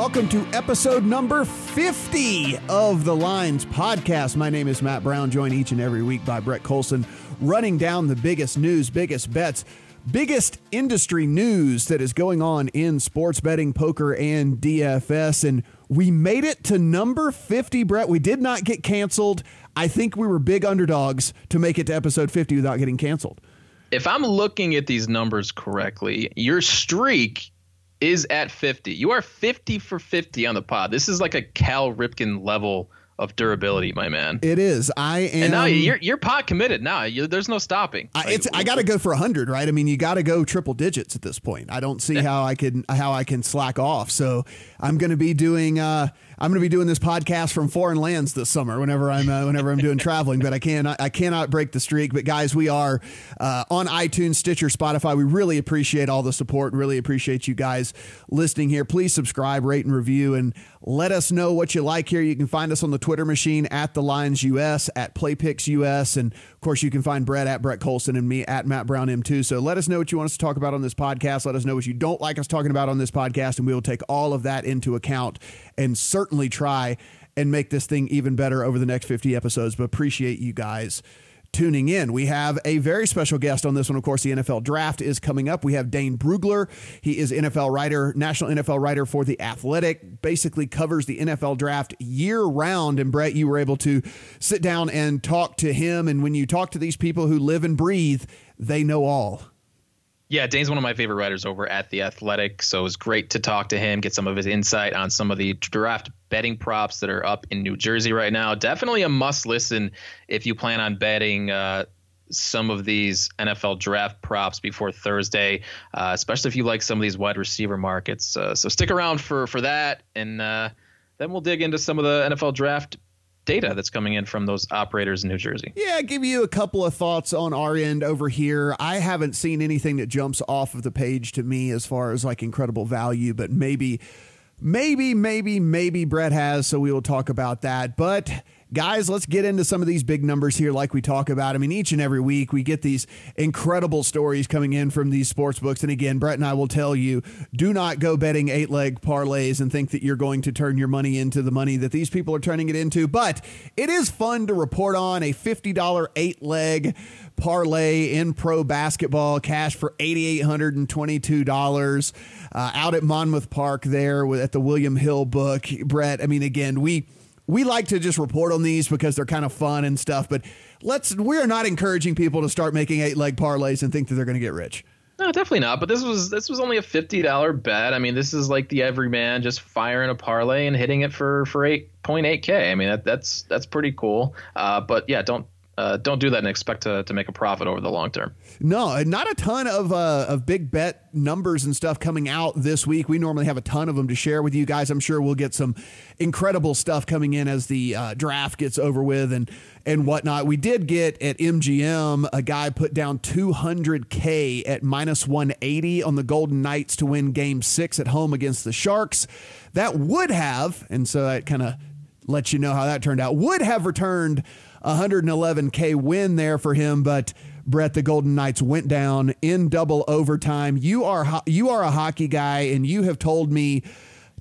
Welcome to episode number 50 of the Lines podcast. My name is Matt Brown, joined each and every week by Brett Collson, running down the biggest news, biggest bets, biggest industry news that is going on in sports betting, poker, and DFS. And we made it to number 50, Brett. We did not get canceled. I think we were big underdogs to make it to episode 50 without getting canceled. If I'm looking at these numbers correctly, your streak is at 50. You are 50 for 50 on the pod. This is like a Cal Ripken level of durability, my man. It is. I am. And now you're you're pot committed. Now you, there's no stopping. I, it's I got to go for hundred, right? I mean, you got to go triple digits at this point. I don't see how I can how I can slack off. So I'm going to be doing. Uh, I'm going to be doing this podcast from foreign lands this summer whenever I'm uh, whenever I'm doing traveling. But I cannot I cannot break the streak. But guys, we are uh, on iTunes, Stitcher, Spotify. We really appreciate all the support. Really appreciate you guys listening here. Please subscribe, rate, and review, and let us know what you like here. You can find us on the Twitter machine at the Lines US at PlayPicks US, and of course you can find Brett at Brett Collson and me at Matt Brown M2. So let us know what you want us to talk about on this podcast. Let us know what you don't like us talking about on this podcast, and we will take all of that into account and certainly try and make this thing even better over the next 50 episodes. But appreciate you guys tuning in. We have a very special guest on this one. Of course, the NFL draft is coming up. We have Dane Brugler. He is NFL writer, national NFL writer for The Athletic, basically covers the NFL draft year round. And Brett, you were able to sit down and talk to him. And when you talk to these people who live and breathe, they know all. Yeah, Dane's one of my favorite writers over at The Athletic. So it was great to talk to him, get some of his insight on some of the draft betting props that are up in New Jersey right now. Definitely a must listen if you plan on betting. Uh, some of these NFL draft props before Thursday, uh, especially if you like some of these wide receiver markets. Uh, so stick around for for that, and uh, then we'll dig into some of the NFL draft data that's coming in from those operators in New Jersey. Yeah, give you a couple of thoughts on our end over here. I haven't seen anything that jumps off of the page to me as far as like incredible value, but maybe, maybe, maybe, maybe Brett has. So we will talk about that. But guys, let's get into some of these big numbers here, like we talk about. I mean, each and every week we get these incredible stories coming in from these sports books. And again, Brett and I will tell you do not go betting eight leg parlays and think that you're going to turn your money into the money that these people are turning it into. But it is fun to report on a $50 eight leg parlay in pro basketball, cash for $8,822 uh, out at Monmouth Park there at the William Hill book. Brett, I mean, again, we we like to just report on these because they're kind of fun and stuff, but let's we're not encouraging people to start making eight leg parlays and think that they're going to get rich. No, definitely not. But this was this was only a fifty dollar bet. I mean, this is like the everyman just firing a parlay and hitting it for for eight point eight k. I mean, that, that's that's pretty cool. Uh, but yeah, don't uh, don't do that and expect to, to make a profit over the long term. No, not a ton of uh, of big bet numbers and stuff coming out this week. We normally have a ton of them to share with you guys. I'm sure we'll get some incredible stuff coming in as the uh, draft gets over with and and whatnot. We did get at MGM a guy put down 200k at minus 180 on the Golden Knights to win Game Six at home against the Sharks. That would have, and so that kind of lets you know how that turned out. Would have returned 111K win there for him, but Brett, the Golden Knights went down in double overtime. You are you are a hockey guy, and you have told me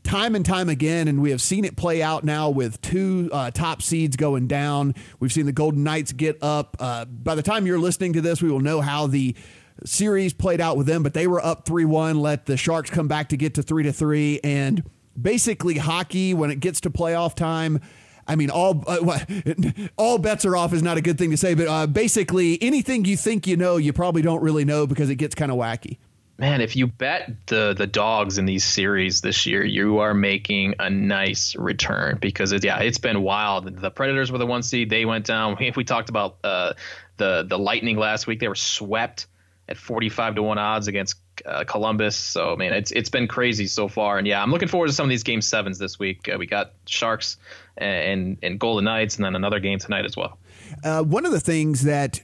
time and time again, and we have seen it play out now with two uh, top seeds going down. We've seen the Golden Knights get up. Uh, by the time you're listening to this, we will know how the series played out with them, but they were up 3 1, let the Sharks come back to get to 3 to 3. And basically, hockey, when it gets to playoff time, I mean, all uh, all bets are off is not a good thing to say, but uh, basically anything you think you know, you probably don't really know because it gets kind of wacky. Man, if you bet the the dogs in these series this year, you are making a nice return because it, yeah, it's been wild. The Predators were the one seed; they went down. If we talked about uh, the the Lightning last week, they were swept at 45 to 1 odds against uh, Columbus. So, I mean, it's it's been crazy so far. And yeah, I'm looking forward to some of these game sevens this week. Uh, we got Sharks and, and Golden Knights, and then another game tonight as well. Uh, one of the things that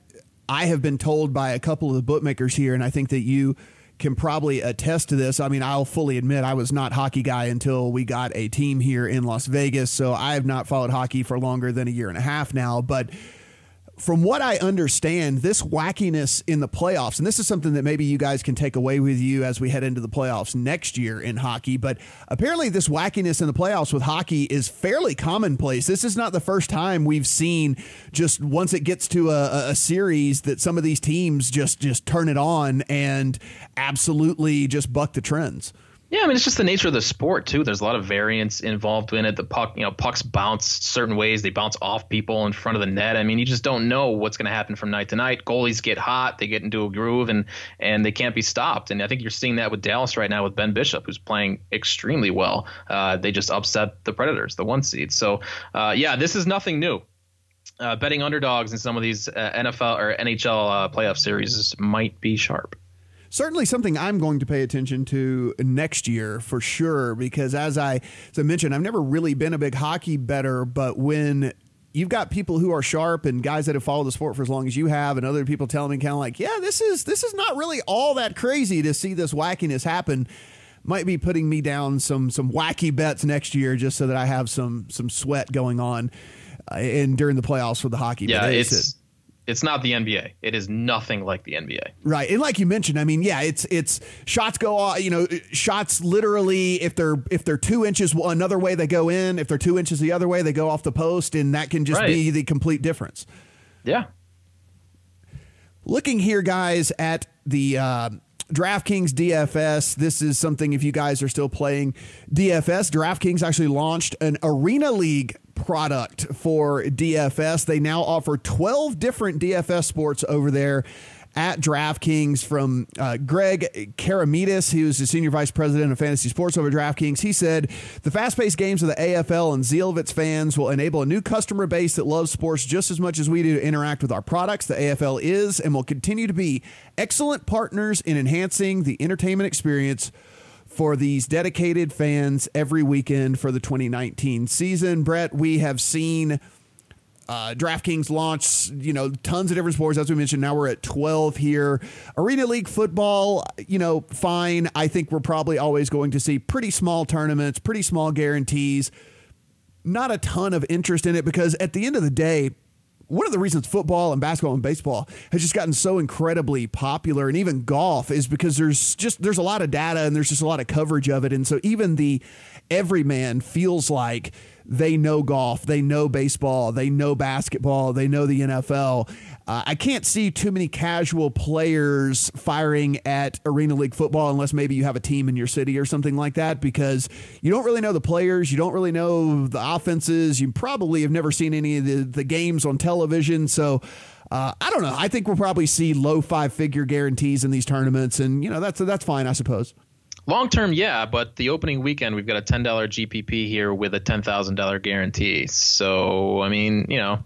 I have been told by a couple of the bookmakers here, and I think that you can probably attest to this. I mean, I'll fully admit I was not hockey guy until we got a team here in Las Vegas. So I have not followed hockey for longer than a year and a half now. But from what I understand, this wackiness in the playoffs, and this is something that maybe you guys can take away with you as we head into the playoffs next year in hockey, but apparently this wackiness in the playoffs with hockey is fairly commonplace. This is not the first time we've seen just once it gets to a, a series that some of these teams just just turn it on and absolutely just buck the trends. Yeah, I mean it's just the nature of the sport too. There's a lot of variance involved in it. The puck, you know, pucks bounce certain ways. They bounce off people in front of the net. I mean, you just don't know what's going to happen from night to night. Goalies get hot, they get into a groove, and and they can't be stopped. And I think you're seeing that with Dallas right now with Ben Bishop, who's playing extremely well. Uh, they just upset the Predators, the one seed. So uh, yeah, this is nothing new. Uh, betting underdogs in some of these uh, NFL or NHL uh, playoff series might be sharp certainly something I'm going to pay attention to next year for sure. Because as I, as I mentioned, I've never really been a big hockey bettor, but when you've got people who are sharp and guys that have followed the sport for as long as you have, and other people telling me kind of like, yeah, this is this is not really all that crazy to see this wackiness happen. Might be putting me down some some wacky bets next year just so that I have some some sweat going on uh, in during the playoffs for the hockey. Yeah, it's. It it's not the NBA. It is nothing like the NBA. Right. And like you mentioned, I mean, yeah, it's it's shots go off, you know, shots literally if they're if they're 2 inches another way they go in, if they're 2 inches the other way they go off the post and that can just right. be the complete difference. Yeah. Looking here guys at the uh, DraftKings DFS. This is something if you guys are still playing DFS, DraftKings actually launched an Arena League product for DFS. They now offer 12 different DFS sports over there at DraftKings from uh, Greg Karamitis, who's the senior vice president of fantasy sports over DraftKings. He said the fast-paced games of the AFL and zeal of its fans will enable a new customer base that loves sports just as much as we do to interact with our products. The AFL is and will continue to be excellent partners in enhancing the entertainment experience for these dedicated fans every weekend for the 2019 season. Brett, we have seen uh, DraftKings launch, you know, tons of different sports. As we mentioned, now we're at 12 here. Arena League football, you know, fine. I think we're probably always going to see pretty small tournaments, pretty small guarantees. Not a ton of interest in it because at the end of the day, one of the reasons football and basketball and baseball has just gotten so incredibly popular and even golf is because there's just there's a lot of data and there's just a lot of coverage of it. And so even the everyman feels like they know golf, they know baseball, they know basketball, they know the NFL. Uh, I can't see too many casual players firing at Arena League football unless maybe you have a team in your city or something like that because you don't really know the players, you don't really know the offenses, you probably have never seen any of the, the games on television. So, uh, I don't know. I think we'll probably see low five figure guarantees in these tournaments, and you know that's that's fine, I suppose. Long term, yeah, but the opening weekend we've got a ten dollar GPP here with a ten thousand dollar guarantee. So I mean, you know,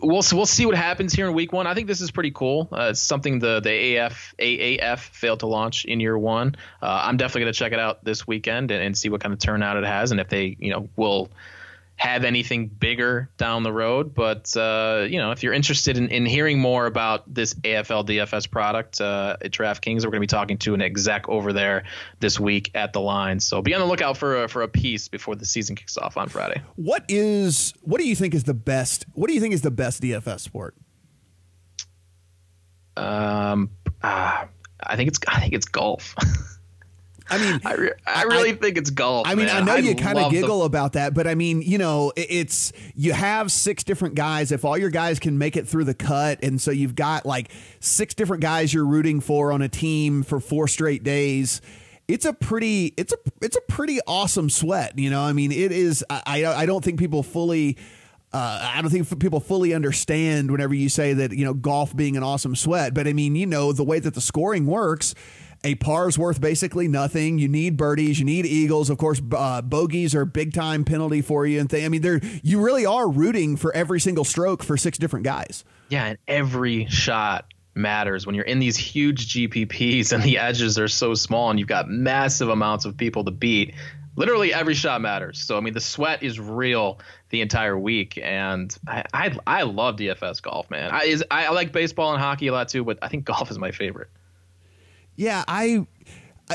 we'll we'll see what happens here in week one. I think this is pretty cool. Uh, it's something the the AF AAF failed to launch in year one. Uh, I'm definitely to check it out this weekend and, and see what kind of turnout it has and if they you know will have anything bigger down the road. But uh, you know, if you're interested in, in hearing more about this AFL DFS product uh, at DraftKings, we're going to be talking to an exec over there this week at the line. So be on the lookout for a, for a piece before the season kicks off on Friday. What is what do you think is the best? What do you think is the best DFS sport? Um, uh, I think it's I think it's golf. I mean, I, re- I really I, think it's golf. I mean, man. I know I you kind of giggle the- about that, but I mean, you know, it's you have six different guys. If all your guys can make it through the cut, and so you've got like six different guys you're rooting for on a team for four straight days. It's a pretty, it's a, it's a pretty awesome sweat. You know, I mean, it is. I, I don't think people fully. Uh, I don't think people fully understand whenever you say that you know golf being an awesome sweat, but I mean you know the way that the scoring works a par is worth basically nothing. You need birdies, you need eagles. Of course, uh, bogeys are big time penalty for you and thing. I mean, you really are rooting for every single stroke for six different guys. Yeah, and every shot matters when you're in these huge GPPs and the edges are so small and you've got massive amounts of people to beat. Literally every shot matters. So I mean, the sweat is real the entire week, and I I, I love DFS golf, man. I is I like baseball and hockey a lot too, but I think golf is my favorite. Yeah, I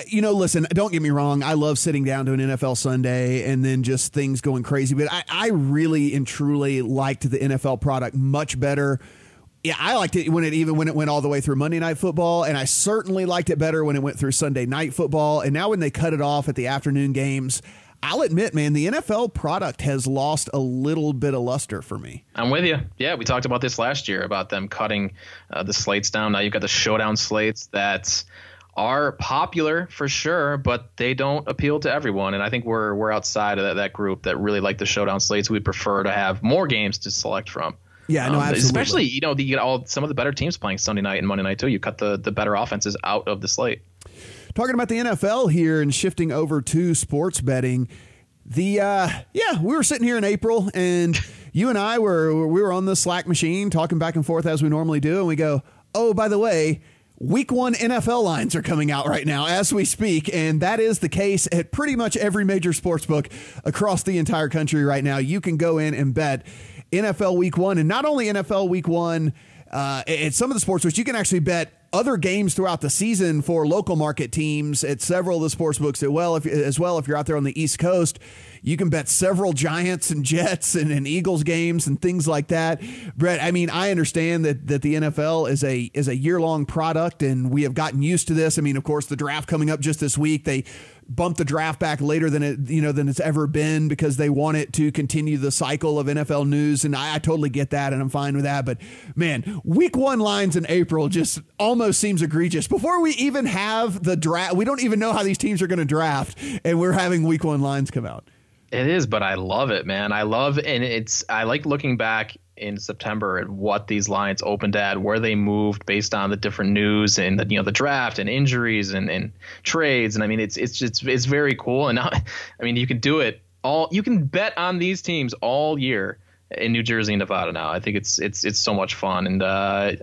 you know, listen, don't get me wrong. I love sitting down to an NFL Sunday and then just things going crazy. But I, I really and truly liked the NFL product much better. Yeah, I liked it when it even when it went all the way through Monday Night Football, and I certainly liked it better when it went through Sunday Night Football. And now when they cut it off at the afternoon games, I'll admit, man, the NFL product has lost a little bit of luster for me. I'm with you. Yeah, we talked about this last year about them cutting uh, the slates down. Now you've got the showdown slates that are popular for sure, but they don't appeal to everyone. And I think we're we're outside of that, that group that really like the showdown slates. We prefer to have more games to select from. Yeah, no, um, absolutely. Especially you know the, you get all some of the better teams playing Sunday night and Monday night too. You cut the the better offenses out of the slate. Talking about the NFL here and shifting over to sports betting. The uh, yeah, we were sitting here in April and you and I were we were on the Slack machine talking back and forth as we normally do, and we go, oh, by the way Week one NFL lines are coming out right now as we speak, and that is the case at pretty much every major sports book across the entire country right now. You can go in and bet NFL week one, and not only NFL week one, uh, at some of the sports which you can actually bet other games throughout the season for local market teams at several of the sports books as well. If, as well, if you're out there on the East Coast, you can bet several Giants and Jets and, and, Eagles games and things like that. Brett, I mean, I understand that that the NFL is a is a year long product, and we have gotten used to this. I mean, of course, the draft coming up just this week, they bump the draft back later than it you know than it's ever been because they want it to continue the cycle of NFL news and I, I, totally get that and I'm fine with that but man week one lines in April just almost seems egregious before we even have the draft we don't even know how these teams are going to draft and we're having week one lines come out it is but I love it man I love and it's I like looking back in September at what these lines opened at, where they moved based on the different news and the you know the draft and injuries and, and trades. And I mean it's it's just it's very cool. And now, I mean you can do it all you can bet on these teams all year in New Jersey and Nevada now. I think it's it's it's so much fun and uh,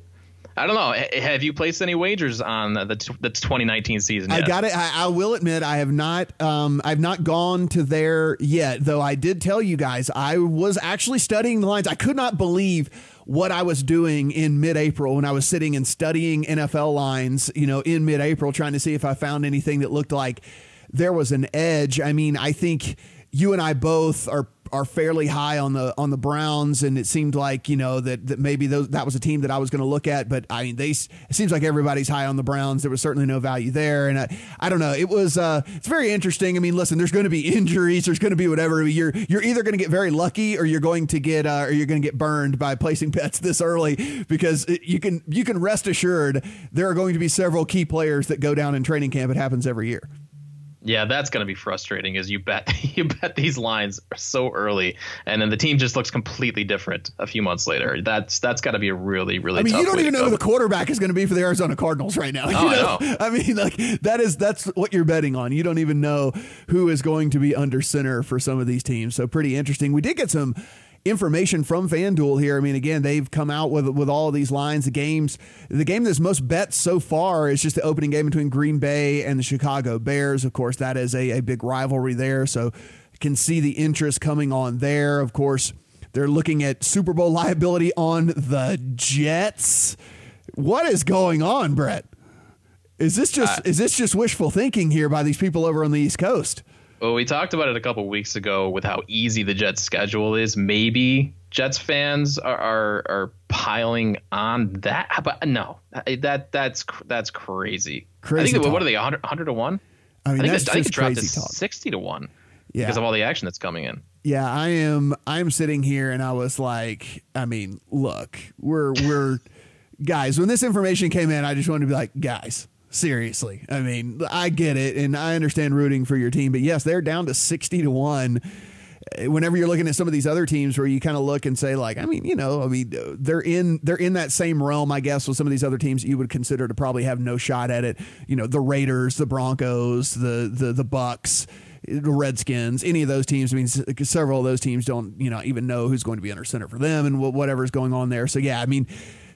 I don't know. Have you placed any wagers on the the 2019 season? Yet? I got it. I, I, will admit I have not. Um, I've not gone to there yet. Though I did tell you guys I was actually studying the lines. I could not believe what I was doing in mid-April when I was sitting and studying NFL lines. You know, in mid-April, trying to see if I found anything that looked like there was an edge. I mean, I think you and I both are are fairly high on the on the Browns, and it seemed like you know that that maybe those, that was a team that I was going to look at. But I mean, they it seems like everybody's high on the Browns. There was certainly no value there, and I, I don't know. It was uh, it's very interesting. I mean, listen, there's going to be injuries. There's going to be whatever. You're you're either going to get very lucky, or you're going to get uh, or you're going to get burned by placing bets this early because you can you can rest assured there are going to be several key players that go down in training camp. It happens every year. Yeah, that's going to be frustrating. Is you bet you bet these lines so early, and then the team just looks completely different a few months later. That's that's got to be a really really. I mean, you don't even know who the quarterback is going to be for the Arizona Cardinals right now. Oh, you know? I, know. I mean, like that is that's what you're betting on. You don't even know who is going to be under center for some of these teams. So pretty interesting. We did get some information from FanDuel here. I mean, again, they've come out with with all of these lines. The games, the game that's most bet so far is just the opening game between Green Bay and the Chicago Bears. Of course, that is a, a big rivalry there, so can see the interest coming on there. Of course, they're looking at Super Bowl liability on the Jets. What is going on, Brett? Is this just uh, is this just wishful thinking here by these people over on the East Coast? Well, we talked about it a couple weeks ago with how easy the Jets schedule is. Maybe Jets fans are are, are piling on that, but no, that that's that's crazy. Crazy. I think talk. what are they 100, 100 to one? I mean, I think that's I think just crazy talk. sixty to one. Yeah. Because of all the action that's coming in. Yeah, I am. I'm sitting here and I was like, I mean, look, we're we're guys. When this information came in, I just wanted to be like, guys, Seriously. I mean, I get it and I understand rooting for your team, but yes, they're down to 60 to 1 whenever you're looking at some of these other teams where you kind of look and say like I mean you know I mean they're in they're in that same realm I guess with some of these other teams you would consider to probably have no shot at it. You know the Raiders the Broncos the the the Bucs the Redskins any of those teams. I mean several of those teams don't you know even know who's going to be under center for them and whatever's going on there. So yeah I mean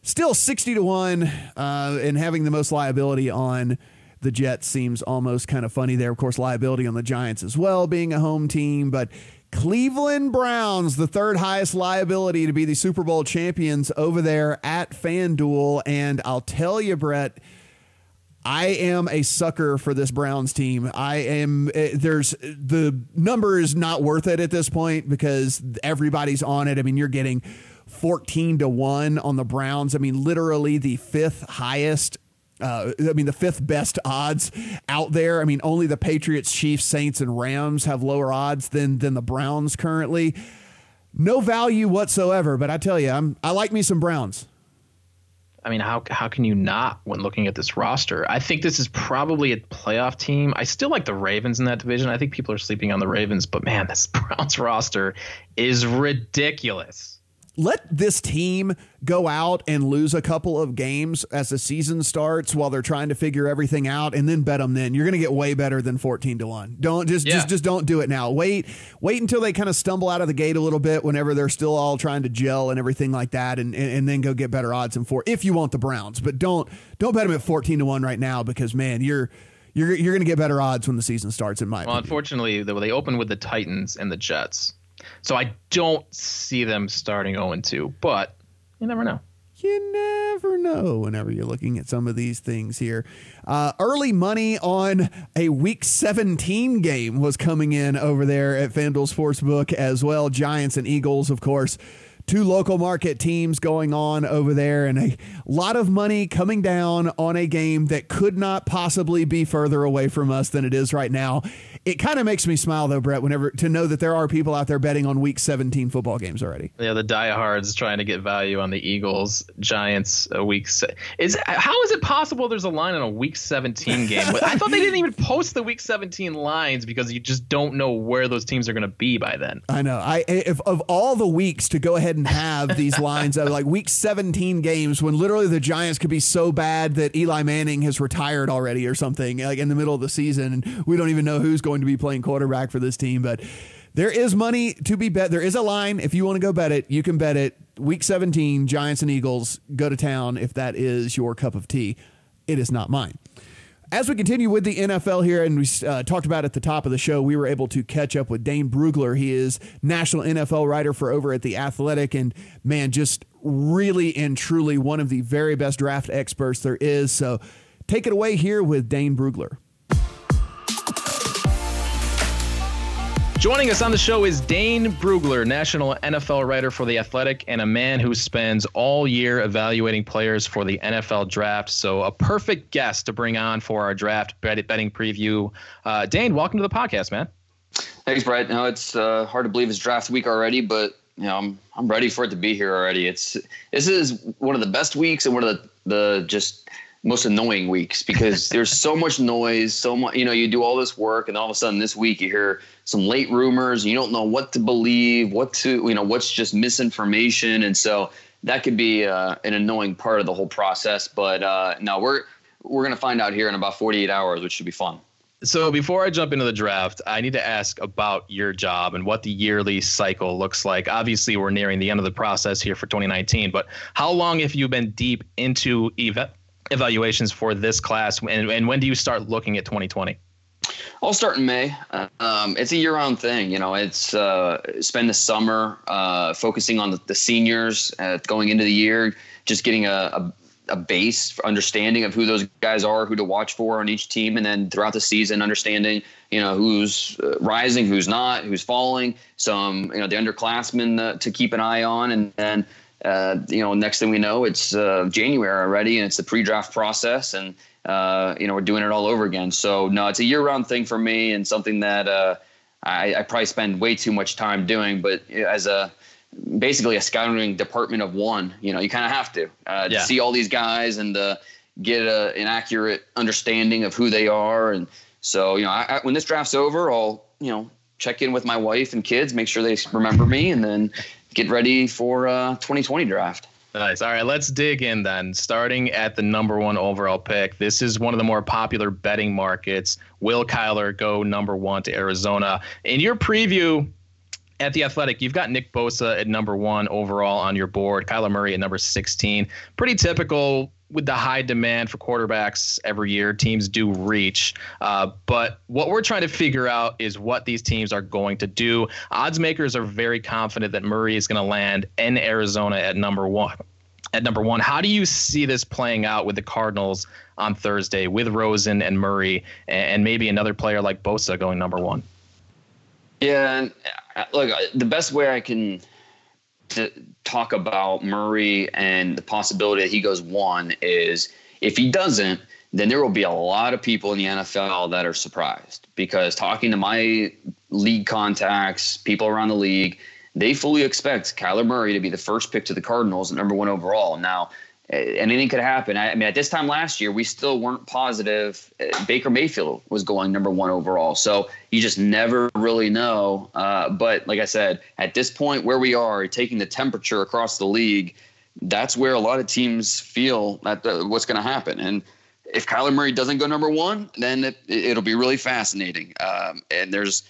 still 60 to 1 uh, and having the most liability on the Jets seems almost kind of funny there. Of course, liability on the Giants as well, being a home team. But Cleveland Browns, the third highest liability to be the Super Bowl champions over there at FanDuel. And I'll tell you, Brett, I am a sucker for this Browns team. I am eh, there's the number is not worth it at this point because everybody's on it. I mean, you're getting 14 to 1 on the Browns. I mean, literally the fifth highest uh, I mean, the fifth best odds out there. I mean, only the Patriots, Chiefs, Saints, and Rams have lower odds than than the Browns currently. No value whatsoever. But I tell you, I'm I like me some Browns. I mean, how how can you not when looking at this roster? I think this is probably a playoff team. I still like the Ravens in that division. I think people are sleeping on the Ravens, but man, this Browns roster is ridiculous let this team go out and lose a couple of games as the season starts while they're trying to figure everything out and then bet them then. You're going to get way better than 14 to 1 don't just yeah. just just don't do it now. Wait wait until they kind of stumble out of the gate a little bit whenever they're still all trying to gel and everything like that and, and, and then go get better odds in four if you want the browns. But don't don't bet them at 14 to 1 right now because man you're you're, you're going to get better odds when the season starts in my well opinion. unfortunately they open with the titans and the jets so I don't see them starting 0 2, but you never know. You never know whenever you're looking at some of these things here. Uh, early money on a week 17 game was coming in over there at FanDuel Sportsbook as well. Giants and Eagles, of course two local market teams going on over there and a lot of money coming down on a game that could not possibly be further away from us than it is right now. It kind of makes me smile though, Brett, whenever to know that there are people out there betting on week 17 football games already. Yeah, the diehards trying to get value on the Eagles Giants a week. Se- is how is it possible there's a line on a week 17 game? I thought they didn't even post the week 17 lines because you just don't know where those teams are going to be by then. I know. I if of all the weeks to go ahead and have these lines of like week 17 games when literally the Giants could be so bad that Eli Manning has retired already or something like in the middle of the season and we don't even know who's going to be playing quarterback for this team but there is money to be bet. There is a line. If you want to go bet it, you can bet it. Week 17, Giants and Eagles, go to town if that is your cup of tea. It is not mine. As we continue with the NFL here, and we uh, talked about at the top of the show, we were able to catch up with Dane Brugler. He is national NFL writer for over at The Athletic, and man, just really and truly one of the very best draft experts there is. So take it away here with Dane Brugler. Joining us on the show is Dane Brugler, national NFL writer for The Athletic, and a man who spends all year evaluating players for the NFL draft. So, a perfect guest to bring on for our draft betting preview. Uh, Dane, welcome to the podcast, man. Thanks, Brett. No, it's uh, hard to believe it's draft week already, but you know, I'm I'm ready for it to be here already. It's this is one of the best weeks and one of the the just most annoying weeks because there's so much noise, so much, you know, you do all this work and all of a sudden this week you hear some late rumors and you don't know what to believe, what to, you know, what's just misinformation. And so that could be uh, an annoying part of the whole process. But uh, no, we're, we're going to find out here in about 48 hours, which should be fun. So before I jump into the draft, I need to ask about your job and what the yearly cycle looks like. Obviously, we're nearing the end of the process here for 2019, but how long have you been deep into ev- evaluations for this class, and, and when do you start looking at 2020? I'll start in May. Um, it's a year-round thing, you know. It's uh, spend the summer uh, focusing on the, the seniors uh, going into the year, just getting a, a, a base understanding of who those guys are, who to watch for on each team, and then throughout the season, understanding you know who's uh, rising, who's not, who's falling. Some you know the underclassmen uh, to keep an eye on, and then uh, you know, next thing we know, it's uh, January already, and it's the pre-draft process, and uh, you know, we're doing it all over again. So no, it's a year-round thing for me, and something that uh, I, I, probably spend way too much time doing. But as a basically a scouting department of one, you know, you kind of have to uh, yeah. to see all these guys and uh, get a, an accurate understanding of who they are. And so, you know, I, I, when this draft's over, I'll you know check in with my wife and kids, make sure they remember me, and then get ready for uh 2020 draft. Nice. All right, let's dig in then. Starting at the number one overall pick. This is one of the more popular betting markets. Will Kyler go number one to Arizona? In your preview, at the Athletic, you've got Nick Bosa at number one overall on your board, Kyler Murray at number 16. Pretty typical with the high demand for quarterbacks every year, teams do reach. Uh, but what we're trying to figure out is what these teams are going to do. Odds makers are very confident that Murray is going to land in Arizona at number one. at number one. How do you see this playing out with the Cardinals on Thursday with Rosen and Murray and maybe another player like Bosa going number one? Yeah, uh, look, the best way I can talk about Murray and the possibility that he goes one is if he doesn't, then there will be a lot of people in the NFL that are surprised because talking to my league contacts, people around the league, they fully expect Kyler Murray to be the first pick to the Cardinals, at number one overall. Now, anything could happen. I, mean, at this time last year, we still weren't positive eh, Baker Mayfield was going number one overall. So you just never really know. Uh, but like I said, at this point where we are, taking the temperature across the league, that's where a lot of teams feel that what's going to happen. And if Kyler Murray doesn't go number one, then it, will be really fascinating. Um, and there's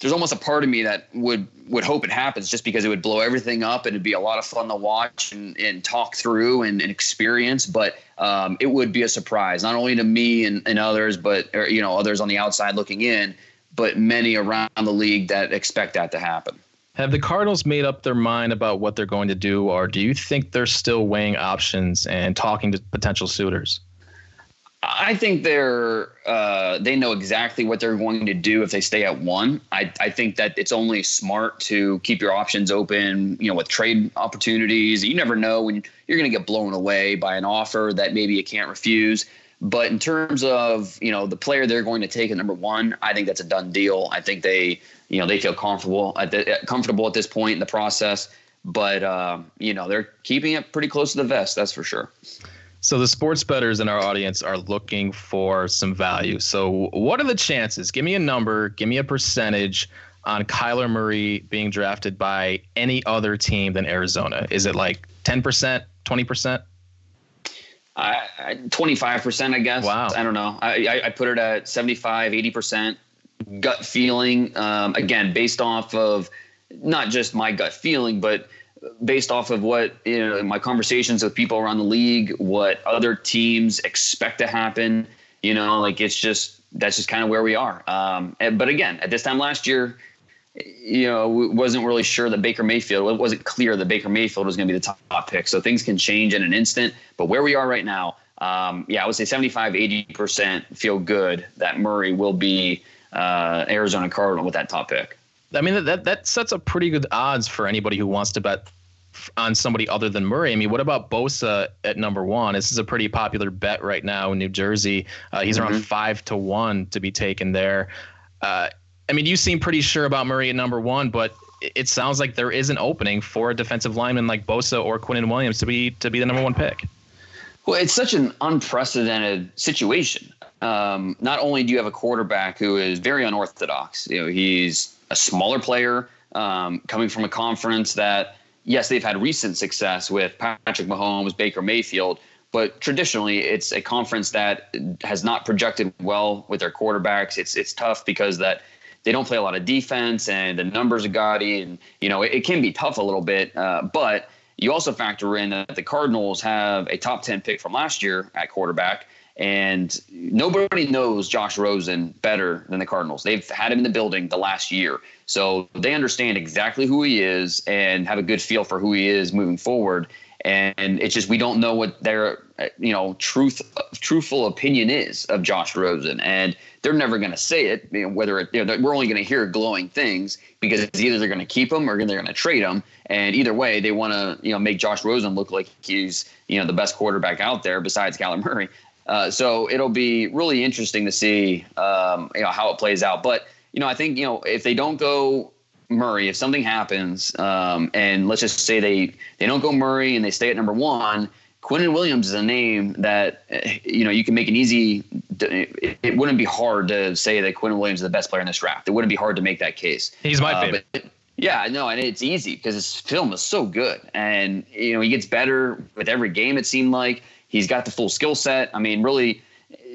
there's almost a part of me that would would hope it happens just because it would blow everything up and it'd be a lot of fun to watch and, and talk through and, and experience but um, it would be a surprise not only to me and, and others but or, you know others on the outside looking in but many around the league that expect that to happen have the Cardinals made up their mind about what they're going to do, or do you think they're still weighing options and talking to potential suitors? I think they're uh, they know exactly what they're going to do if they stay at one. I, I think that it's only smart to keep your options open. You know, with trade opportunities, you never know when you're going to get blown away by an offer that maybe you can't refuse. But in terms of you know the player they're going to take at number one, I think that's a done deal. I think they you know they feel comfortable at the, comfortable at this point in the process. But uh, you know they're keeping it pretty close to the vest. That's for sure. So the sports bettors in our audience are looking for some value. So what are the chances? Give me a number, give me a percentage on Kyler Murray being drafted by any other team than Arizona. Is it like 10%, 20%? I, 25%, I guess. Wow. I don't know. I, I put it at 75, 80% gut feeling. Um, again, based off of not just my gut feeling, but based off of what you know my conversations with people around the league, what other teams expect to happen. You know, like it's just that's just kind of where we are. Um, and, but again, at this time last year, you know, wasn't really sure that Baker Mayfield. It wasn't clear that Baker Mayfield was going to be the top, top pick. So things can change in an instant. But where we are right now, um, yeah, I would say 75, 80% feel good that Murray will be uh, Arizona Cardinal with that top pick. I mean that that sets up pretty good odds for anybody who wants to bet on somebody other than Murray. I mean, what about Bosa at number one? This is a pretty popular bet right now in New Jersey. Uh, he's mm-hmm. around five to one to be taken there. Uh, I mean, you seem pretty sure about Murray at number one, but it sounds like there is an opening for a defensive lineman like Bosa or Quinnen Williams to be to be the number one pick. Well, it's such an unprecedented situation. Um, not only do you have a quarterback who is very unorthodox, you know, he's a smaller player um, coming from a conference that, yes, they've had recent success with Patrick Mahomes, Baker Mayfield, but traditionally it's a conference that has not projected well with their quarterbacks. It's it's tough because that they don't play a lot of defense and the numbers are gaudy, and you know it, it can be tough a little bit. Uh, but you also factor in that the Cardinals have a top ten pick from last year at quarterback and nobody knows Josh Rosen better than the Cardinals. They've had him in the building the last year. So they understand exactly who he is and have a good feel for who he is moving forward. And it's just we don't know what their you know truth truthful opinion is of Josh Rosen, and they're never going to say it. You know, whether it, you know, we're only going to hear glowing things because it's either they're going to keep him or they're going to trade him, and either way they want to you know make Josh Rosen look like he's you know the best quarterback out there besides Kyler Murray. Uh, so it'll be really interesting to see um, you know how it plays out. But you know, I think you know if they don't go Murray, if something happens, um, and let's just say they they don't go Murray and they stay at number one, Quinnen Williams is a name that you know you can make an easy. It, wouldn't be hard to say that Quinnen Williams is the best player in this draft. It wouldn't be hard to make that case. He's my uh, favorite. But, yeah, no, and it's easy because his film is so good, and you know he gets better with every game. It seemed like He's got the full skill set. I mean, really,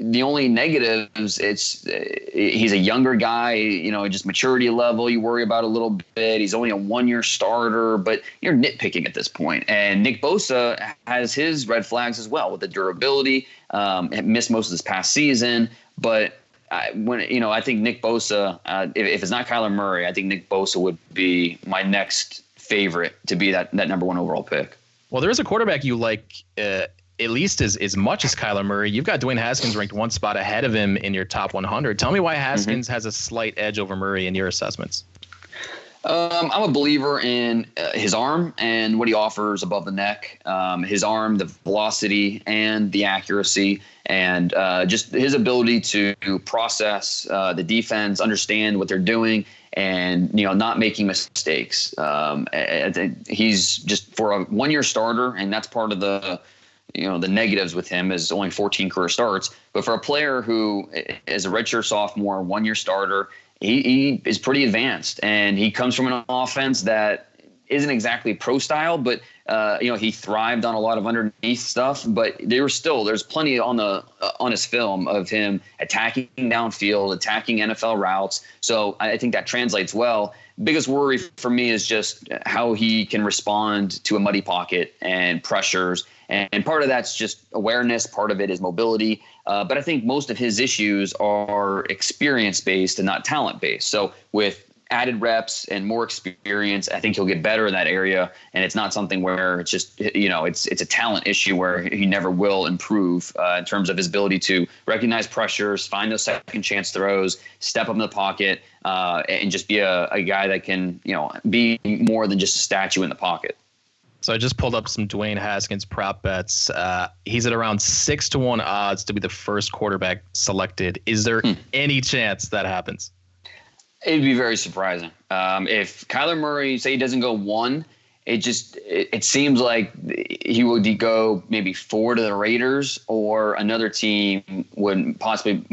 the only negatives it's he's a younger guy you know just maturity level you worry about a little bit he's only a one year starter but you're nitpicking at this point. and nick bosa has his red flags as well with the durability um, missed most of this past season but I, when you know i think nick bosa uh, if, if it's not kyler murray i think nick bosa would be my next favorite to be that that number one overall pick Well, there is a quarterback you like uh, at least as, as much as Kyler Murray. You've got Dwayne Haskins ranked one spot ahead of him in your top 100. Tell me why mm-hmm. Haskins mm-hmm. has a slight edge over Murray in your assessments. Um, I'm a believer in uh, his arm and what he offers above the neck. Um, his arm, the velocity, and the accuracy, and uh, just his ability to process uh, the defense, understand what they're doing, and you know not making mistakes. Um, he's just for a one-year starter, and that's part of the you know the negatives with him is only 14 career starts. But for a player who is a redshirt sophomore, one-year starter he, he is pretty advanced and he comes from an offense that isn't exactly pro style, but uh, you know he thrived on a lot of underneath stuff. But there was still there's plenty on the uh, on his film of him attacking downfield, attacking NFL routes. So I think that translates well. Biggest worry for me is just how he can respond to a muddy pocket and pressures. And part of that's just awareness. Part of it is mobility. Uh, but I think most of his issues are experience based and not talent based. So with added reps and more experience, I think he'll get better in that area. And it's not something where it's just you know it's it's a talent issue where he never will improve uh, in terms of his ability to recognize pressures, find those second chance throws, step up in the pocket, uh, and just be a, a guy that can you know be more than just a statue in the pocket. So I just pulled up some Dwayne Haskins prop bets. Uh, he's at around six to one odds to be the first quarterback selected. Is there hmm. any chance that happens? It'd be very surprising um, if Kyler Murray say he doesn't go one. It just it, it seems like he would go maybe four to the Raiders, or another team would possibly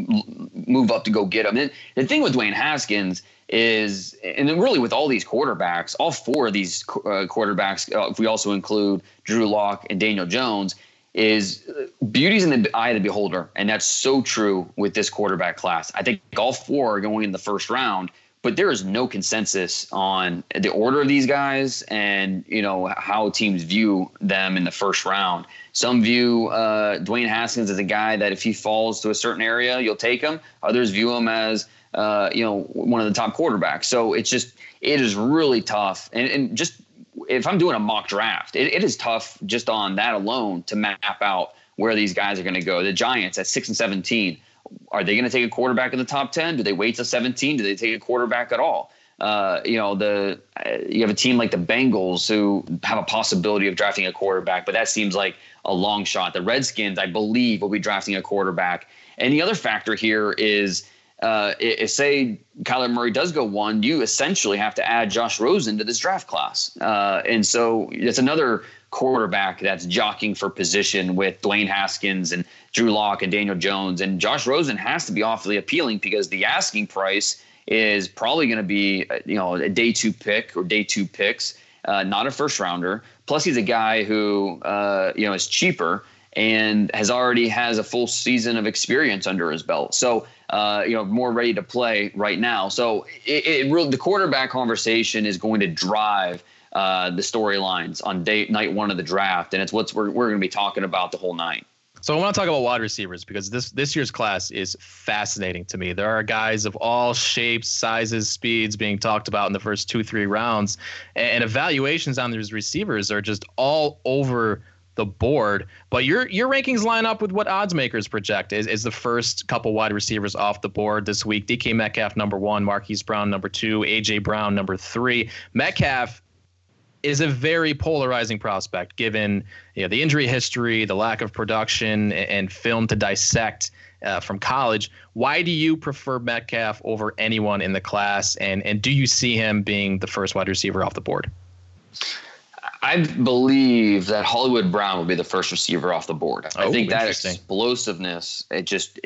move up to go get him. And the thing with Dwayne Haskins is, and then really with all these quarterbacks, all four of these uh, quarterbacks, uh, if we also include Drew Lock and Daniel Jones, is uh, beauty's in the eye of the beholder. And that's so true with this quarterback class. I think all four are going in the first round, but there is no consensus on the order of these guys and, you know, how teams view them in the first round. Some view uh, Dwayne Haskins as a guy that if he falls to a certain area, you'll take him. Others view him as uh, you know, one of the top quarterbacks. So it's just it is really tough, and, and just if I'm doing a mock draft, it, it is tough just on that alone to map out where these guys are going to go. The Giants at six and seventeen, are they going to take a quarterback in the top ten? Do they wait till seventeen? Do they take a quarterback at all? Uh, you know, the uh, you have a team like the Bengals who have a possibility of drafting a quarterback, but that seems like a long shot. The Redskins, I believe, will be drafting a quarterback. And the other factor here is uh, if say Kyler Murray does go one, you essentially have to add Josh Rosen to this draft class. Uh, and so it's another quarterback that's jockeying for position with Dwayne Haskins and Drew Lock and Daniel Jones. And Josh Rosen has to be awfully appealing because the asking price is probably going to be, uh, you know, a day two pick or day two picks, uh, not a first rounder. Plus, he's a guy who, uh, you know, is cheaper and has already has a full season of experience under his belt. So uh, you know, more ready to play right now. So it, it really, the quarterback conversation is going to drive uh, the storylines on day night one of the draft, and it's what's we're, we're going to be talking about the whole night. So I want to talk about wide receivers because this this year's class is fascinating to me. There are guys of all shapes, sizes, speeds being talked about in the first two three rounds, and evaluations on these receivers are just all over the board. But your your rankings line up with what odds makers project is, is the first couple wide receivers off the board this week. DK Metcalf number one, Marquise Brown number two, AJ Brown number three. Metcalf is a very polarizing prospect given you know the injury history, the lack of production, and, film to dissect. Uh, from college. Why do you prefer Metcalf over anyone in the class? And and do you see him being the first wide receiver off the board? I believe that Hollywood Brown will be the first receiver off the board. Oh, I think that explosiveness, it just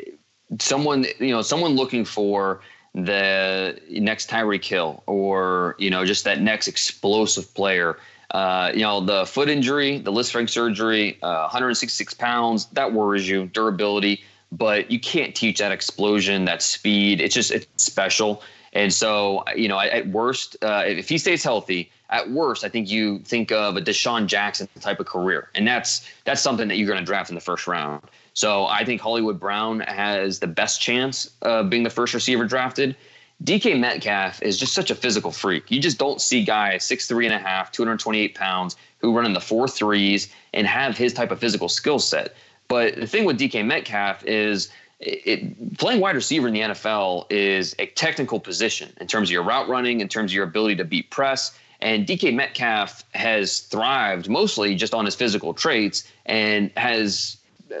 someone you know someone looking for the next Tyreek Hill or you know just that next explosive player. Uh, you know the foot injury, the Lisfranc surgery, uh, 166 pounds that worries you. Durability, but you can't teach that explosion, that speed. It's just it's special. And so you know at worst, uh, if he stays healthy at worst, I think you think of a DeSean Jackson type of career, and that's that's something that you're going to draft in the first round. So I think Hollywood Brown has the best chance of being the first receiver drafted. DK Metcalf is just such a physical freak. You just don't see guys six three and a half, 228 pounds, who run in the four threes and have his type of physical skill set. But the thing with DK Metcalf is it, playing wide receiver in the NFL is a technical position in terms of your route running, in terms of your ability to beat press. And DK Metcalf has thrived mostly just on his physical traits and has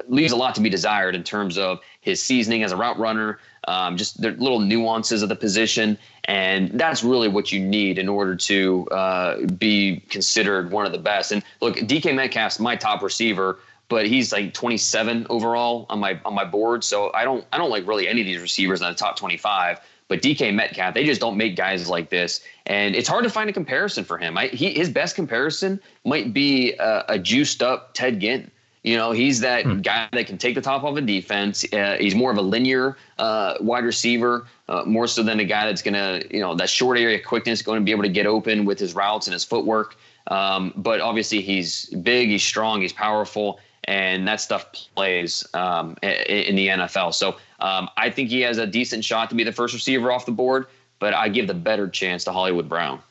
leaves a lot to be desired in terms of his seasoning as a route runner, um, just the little nuances of the position. And that's really what you need in order to uh, be considered one of the best. And look, DK Metcalf's my top receiver but he's like 27 overall on my on my board. So I don't I don't like really any of these receivers in the top 25. But DK Metcalf, they just don't make guys like this, and it's hard to find a comparison for him. I, he, his best comparison might be a, a juiced up Ted Ginn. You know, he's that hmm. guy that can take the top off a defense. Uh, he's more of a linear uh, wide receiver, uh, more so than a guy that's going to, you know, that short area quickness, going to be able to get open with his routes and his footwork. Um, but obviously, he's big, he's strong, he's powerful, and that stuff plays um, in the NFL. So um, I think he has a decent shot to be the first receiver off the board, but I give the better chance to Hollywood Brown.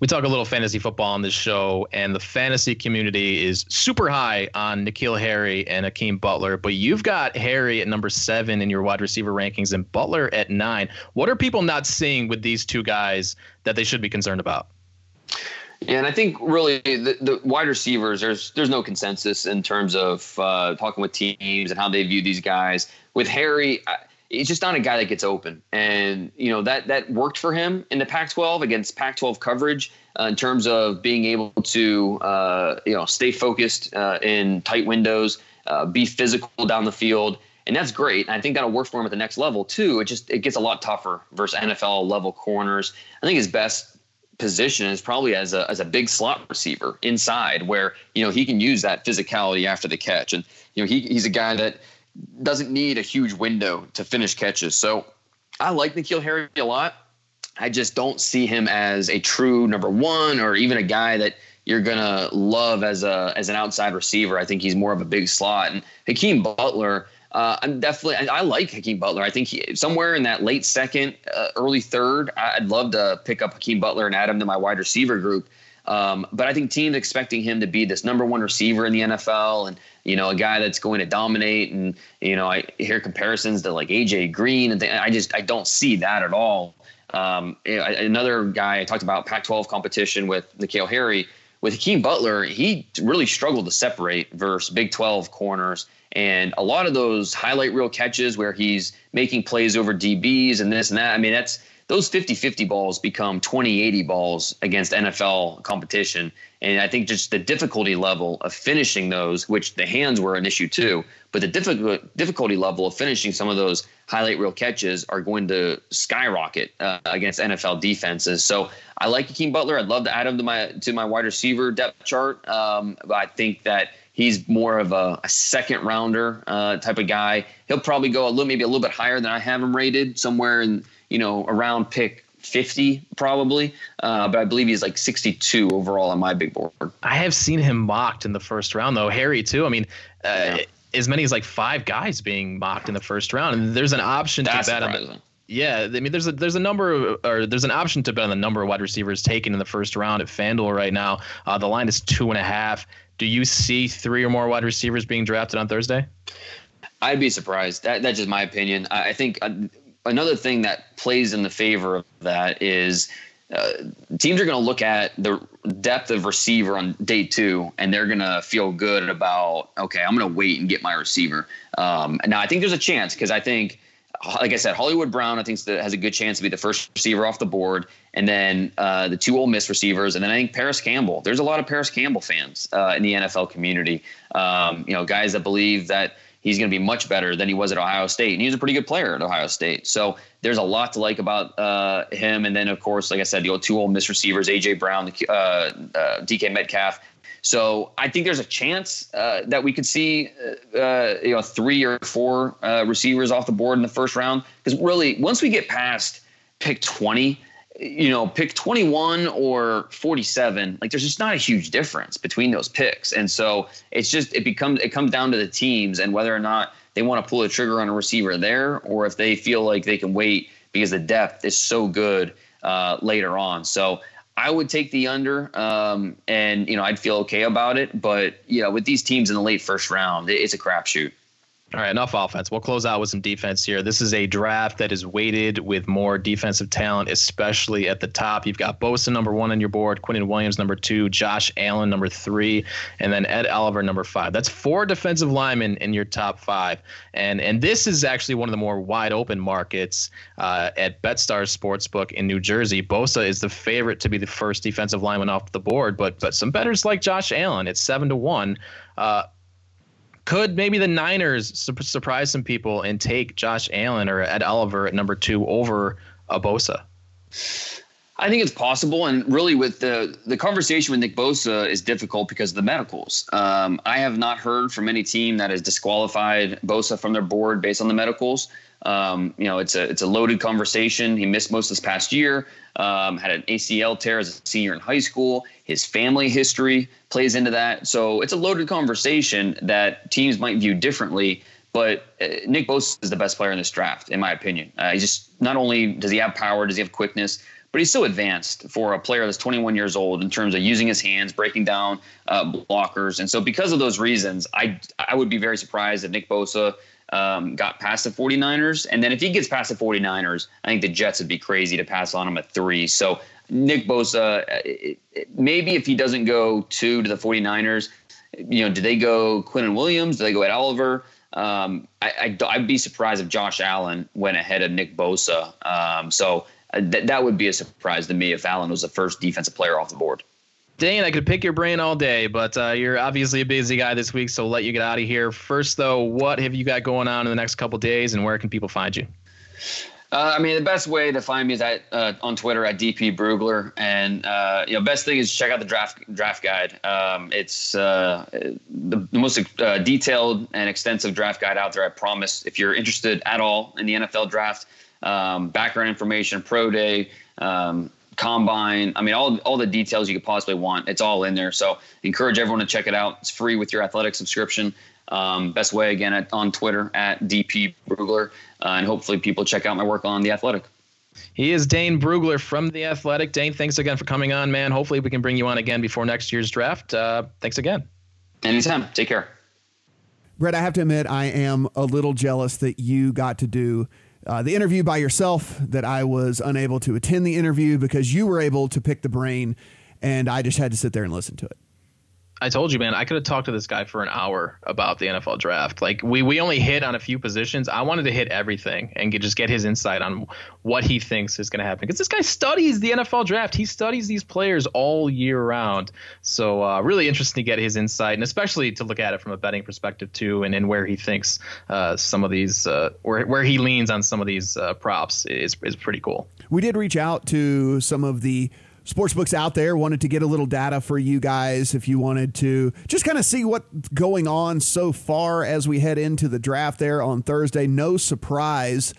We talk a little fantasy football on this show, and the fantasy community is super high on N'Keal Harry and Hakeem Butler. But you've got Harry at number seven in your wide receiver rankings and Butler at nine. What are people not seeing with these two guys that they should be concerned about? Yeah, and I think really the, the wide receivers, there's there's no consensus in terms of uh, talking with teams and how they view these guys. With Harry, he's just not a guy that gets open, and you know that that worked for him in the Pac-12 against Pac-12 coverage uh, in terms of being able to uh, you know stay focused uh, in tight windows, uh, be physical down the field and that's great. And I think that'll work for him at the next level too. It just it gets a lot tougher versus NFL level corners. I think his best position is probably as a as a big slot receiver inside where you know he can use that physicality after the catch and you know he he's a guy that doesn't need a huge window to finish catches so I like N'Keal Harry a lot I just don't see him as a true number one or even a guy that you're gonna love as a as an outside receiver I think he's more of a big slot and Hakeem Butler uh, I'm definitely I, I, like Hakeem Butler. I think he, somewhere in that late second, uh, early third, I'd love to pick up Hakeem Butler and add him to my wide receiver group. Um, but I think teams expecting him to be this number one receiver in the NFL and you know a guy that's going to dominate and you know I hear comparisons to like AJ Green and th- I just I don't see that at all. Um, another guy I talked about Pac-12 competition with N'Keal Harry with Hakeem Butler, he really struggled to separate versus Big 12 corners and a lot of those highlight reel catches where he's making plays over DBs and this and that, I mean, that's those 50 50 balls become 20 80 balls against NFL competition. And I think just the difficulty level of finishing those, which the hands were an issue too, but the difficult, difficulty level of finishing some of those highlight reel catches are going to skyrocket uh, against NFL defenses. So I like Hakeem Butler. I'd love to add him to my to my wide receiver depth chart. Um, but I think that He's more of a, a second rounder uh, type of guy. He'll probably go a little, maybe a little bit higher than I have him rated, somewhere in you know around pick 50 probably, uh, but I believe he's like 62 overall on my big board. I have seen him mocked in the first round though. Harry too. I mean. Uh, yeah. As many as like five guys being mocked in the first round, and there's an option That's to bet surprising. on the, yeah, I mean, there's a there's a number of, or there's an option to bet on the number of wide receivers taken in the first round at FanDuel right now. Uh, the line is two and a half. Do you see three or more wide receivers being drafted on Thursday? I'd be surprised. That, that's just my opinion. I, I think uh, another thing that plays in the favor of that is uh, teams are going to look at the depth of receiver on day two, and they're going to feel good about okay, I'm going to wait and get my receiver. Um, now I think there's a chance because I think like I said, Hollywood Brown, I think has a good chance to be the first receiver off the board, and then uh, the two Ole Miss receivers, and then I think Parris Campbell. There's a lot of Parris Campbell fans uh, in the NFL community. Um, you know, guys that believe that he's going to be much better than he was at Ohio State, and he was a pretty good player at Ohio State. So there's a lot to like about uh, him. And then, of course, like I said, the two Ole Miss receivers, AJ Brown, uh, uh, DK Metcalf. So I think there's a chance uh, that we could see, uh, uh, you know, three or four uh, receivers off the board in the first round. Because really, once we get past pick 20, you know, pick 21 or 47, like there's just not a huge difference between those picks. And so it's just it becomes it comes down to the teams and whether or not they want to pull the trigger on a receiver there, or if they feel like they can wait because the depth is so good uh, later on. So I would take the under, um, and you know I'd feel okay about it. But you know, with these teams in the late first round, it's a crapshoot. All right, enough offense. We'll close out with some defense here. This is a draft that is weighted with more defensive talent, especially at the top. You've got Bosa number one on your board, Quinnen Williams number two, Josh Allen number three, and then Ed Oliver number five. That's four defensive linemen in your top five, and and this is actually one of the more wide open markets uh, at BetStars Sportsbook in New Jersey. Bosa is the favorite to be the first defensive lineman off the board, but but some bettors like Josh Allen. It's seven to one. Uh, could maybe the Niners su- surprise some people and take Josh Allen or Ed Oliver at number two over a Bosa? I think it's possible, and really, with the the conversation with Nick Bosa is difficult because of the medicals. Um, I have not heard from any team that has disqualified Bosa from their board based on the medicals. Um, you know, it's a it's a loaded conversation. He missed most of this past year. Um, had an ACL tear as a senior in high school. His family history plays into that. So it's a loaded conversation that teams might view differently. But uh, Nick Bosa is the best player in this draft, in my opinion. Uh, he just not only does he have power, does he have quickness, but he's so advanced for a player that's 21 years old in terms of using his hands, breaking down uh, blockers. And so, because of those reasons, I I would be very surprised if Nick Bosa um, got past the 49ers. And then if he gets past the 49ers, I think the Jets would be crazy to pass on him at three. So Nick Bosa, uh, maybe if he doesn't go two to the 49ers, you know, do they go Quinnen Williams? Do they go Ed Oliver? Um, I, I, would be surprised if Josh Allen went ahead of Nick Bosa. Um, so uh, th- that would be a surprise to me if Allen was the first defensive player off the board. Dane, I could pick your brain all day, but uh, you're obviously a busy guy this week, so I'll let you get out of here. First, though, what have you got going on in the next couple days, and where can people find you? Uh, I mean, the best way to find me is at uh, on Twitter at DP Brugler, and uh, you know, best thing is check out the draft draft guide. Um, it's uh, the, the, most uh, detailed and extensive draft guide out there. I promise. If you're interested at all in the NFL draft, um, background information, pro day, um, combine. I mean, all all the details you could possibly want. It's all in there. So encourage everyone to check it out. It's free with your athletic subscription. Um, best way again at, on Twitter at DP Brugler, uh, and hopefully people check out my work on the Athletic. He is Dane Brugler from the Athletic. Dane, thanks again for coming on, man. Hopefully we can bring you on again before next year's draft. Uh, thanks again. Anytime. Take care. Brett, I have to admit, I am a little jealous that you got to do uh, the interview by yourself, that I was unable to attend the interview because you were able to pick the brain, and I just had to sit there and listen to it. I told you, man, I could have talked to this guy for an hour about the NFL draft. Like we we only hit on a few positions. I wanted to hit everything and get, just get his insight on what he thinks is going to happen. Because this guy studies the NFL draft. He studies these players all year round. So uh, really interesting to get his insight, and especially to look at it from a betting perspective too, and, and where he thinks uh, some of these, uh, where where he leans on some of these uh, props is is pretty cool. We did reach out to some of the sportsbooks out there wanted to get a little data for you guys if you wanted to just kind of see what's going on so far as we head into the draft there on Thursday. No surprise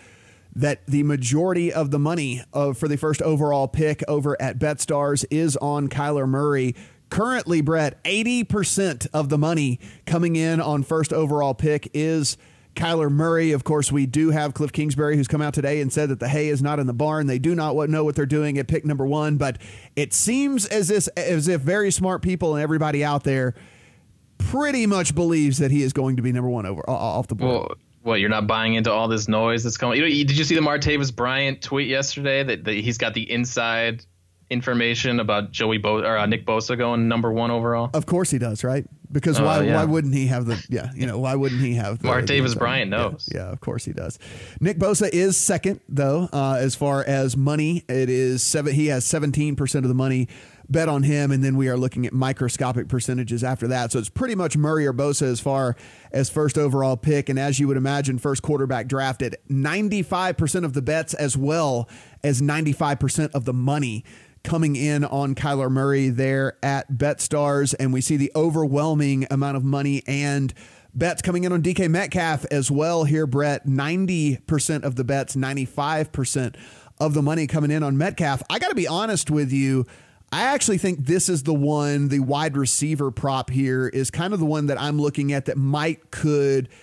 that the majority of the money of, for the first overall pick over at BetStars is on Kyler Murray. Currently, Brett, 80% of the money coming in on first overall pick is Kyler Murray. Of course, we do have Cliff Kingsbury, who's come out today and said that the hay is not in the barn. They do not know what they're doing at pick number one, but it seems as if, as if very smart people and everybody out there pretty much believes that he is going to be number one over off the board. Well, what you're not buying into all this noise that's coming? You know, did you see the Martavis Bryant tweet yesterday that, that he's got the inside information about Joey Bo or uh, Nick Bosa going number one overall? Of course he does, right? Because uh, why yeah. why wouldn't he have the yeah you know why wouldn't he have the, Martavis the Bryant knows. yeah, yeah, of course he does. Nick Bosa is second though uh, as far as money. It is seven he has seventeen percent of the money bet on him and then we are looking at microscopic percentages after that. So it's pretty much Murray or Bosa as far as first overall pick. And as you would imagine first quarterback drafted ninety five percent of the bets as well as ninety five percent of the money coming in on Kyler Murray there at BetStars, and we see the overwhelming amount of money and bets coming in on DK Metcalf as well here, Brett. 90% of the bets, 95% of the money coming in on Metcalf. I got to be honest with you. I actually think this is the one, the wide receiver prop here is kind of the one that I'm looking at that might could –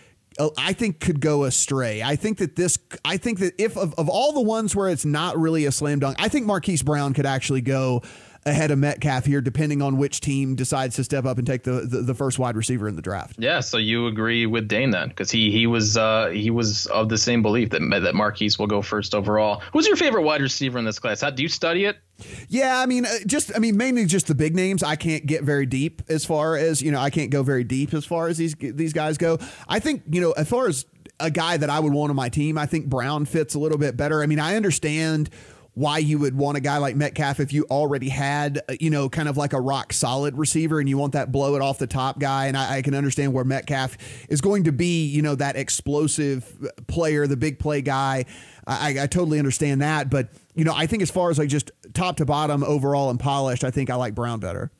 I think could go astray. I think that this, I think that if of, of all the ones where it's not really a slam dunk, I think Marquise Brown could actually go ahead of Metcalf here, depending on which team decides to step up and take the, the, the first wide receiver in the draft. Yeah, so you agree with Dane then, because he he was uh, he was of the same belief that that Marquise will go first overall. Who's your favorite wide receiver in this class? How do you study it? Yeah, I mean, uh, just I mean, mainly just the big names. I can't get very deep as far as you know. I can't go very deep as far as these these guys go. I think you know, as far as a guy that I would want on my team, I think Brown fits a little bit better. I mean, I understand why you would want a guy like Metcalf if you already had, uh, you know, kind of like a rock solid receiver and you want that blow it off the top guy. And I, I, can understand where Metcalf is going to be, you know, that explosive player, the big play guy. I, I totally understand that. But, you know, I think as far as like just top to bottom overall and polished, I think I like Brown better.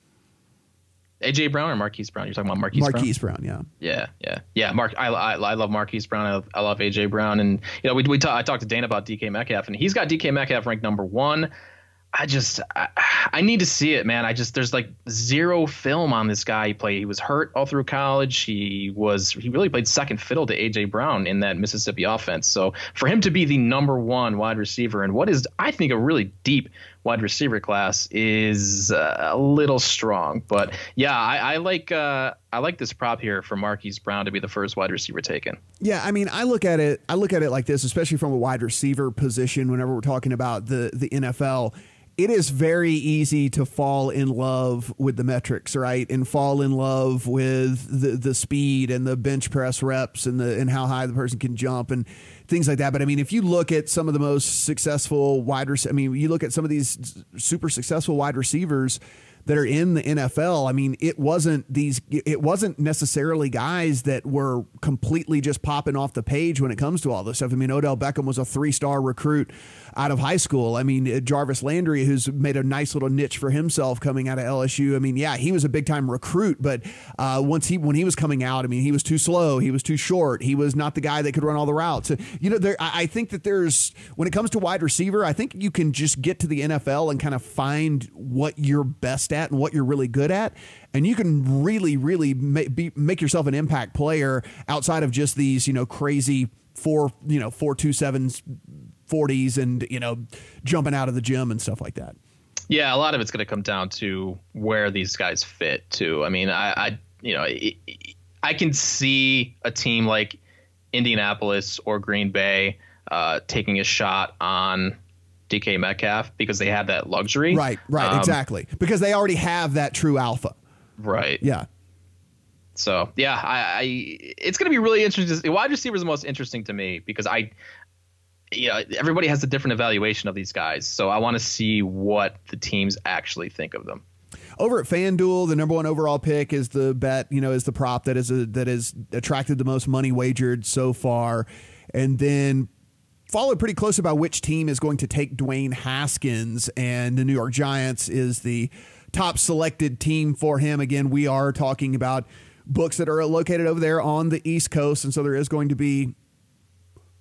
AJ Brown or Marquise Brown? You're talking about Marquise, Brown. Marquise Brown? Brown yeah. Yeah, yeah, yeah. Mark, I, I, I love Marquise Brown. I love, I love AJ Brown, and you know, we we talk, I talked to Dane about DK Metcalf, and he's got DK Metcalf ranked number one. I just I, I, need to see it, man. I just there's like zero film on this guy. He played. He was hurt all through college. He was he really played second fiddle to AJ Brown in that Mississippi offense. So for him to be the number one wide receiver and what is I think a really deep wide receiver class is uh, a little strong. But yeah, I, I like uh, I like this prop here for Marquise Brown to be the first wide receiver taken. Yeah, I mean, I look at it I look at it like this, especially from a wide receiver position. Whenever we're talking about the the NFL it is very easy to fall in love with the metrics, right? And fall in love with the the speed and the bench press reps and the and how high the person can jump and things like that. But I mean, if you look at some of the most successful wide, rec- I mean, you look at some of these super successful wide receivers that are in the NFL. I mean, it wasn't these it wasn't necessarily guys that were completely just popping off the page when it comes to all this stuff. I mean, Odell Beckham was a three-star recruit out of high school. I mean, Jarvis Landry who's made a nice little niche for himself coming out of LSU. I mean, yeah, he was a big-time recruit, but uh, once he when he was coming out, I mean, he was too slow, he was too short, he was not the guy that could run all the routes. You know, there I think that there's when it comes to wide receiver, I think you can just get to the NFL and kind of find what you're best at and what you're really good at. And you can really, really make, make yourself an impact player outside of just these, you know, crazy four, you know, four two sevens, forties, and you know, jumping out of the gym and stuff like that. Yeah, a lot of it's going to come down to where these guys fit too. I mean, I, I you know, I can see a team like Indianapolis or Green Bay uh, taking a shot on DK Metcalf because they have that luxury. Right, right, um, exactly. Because they already have that true alpha. Right. Yeah. So yeah, I, I it's going to be really interesting. Wide receiver is the most interesting to me because I, you know, everybody has a different evaluation of these guys. So I want to see what the teams actually think of them. Over at FanDuel, the number one overall pick is the bet. You know, is the prop that is a, that has attracted the most money wagered so far, and then followed pretty close about which team is going to take Dwayne Haskins, and the New York Giants is the top selected team for him. Again, we are talking about books that are located over there on the East Coast, and so there is going to be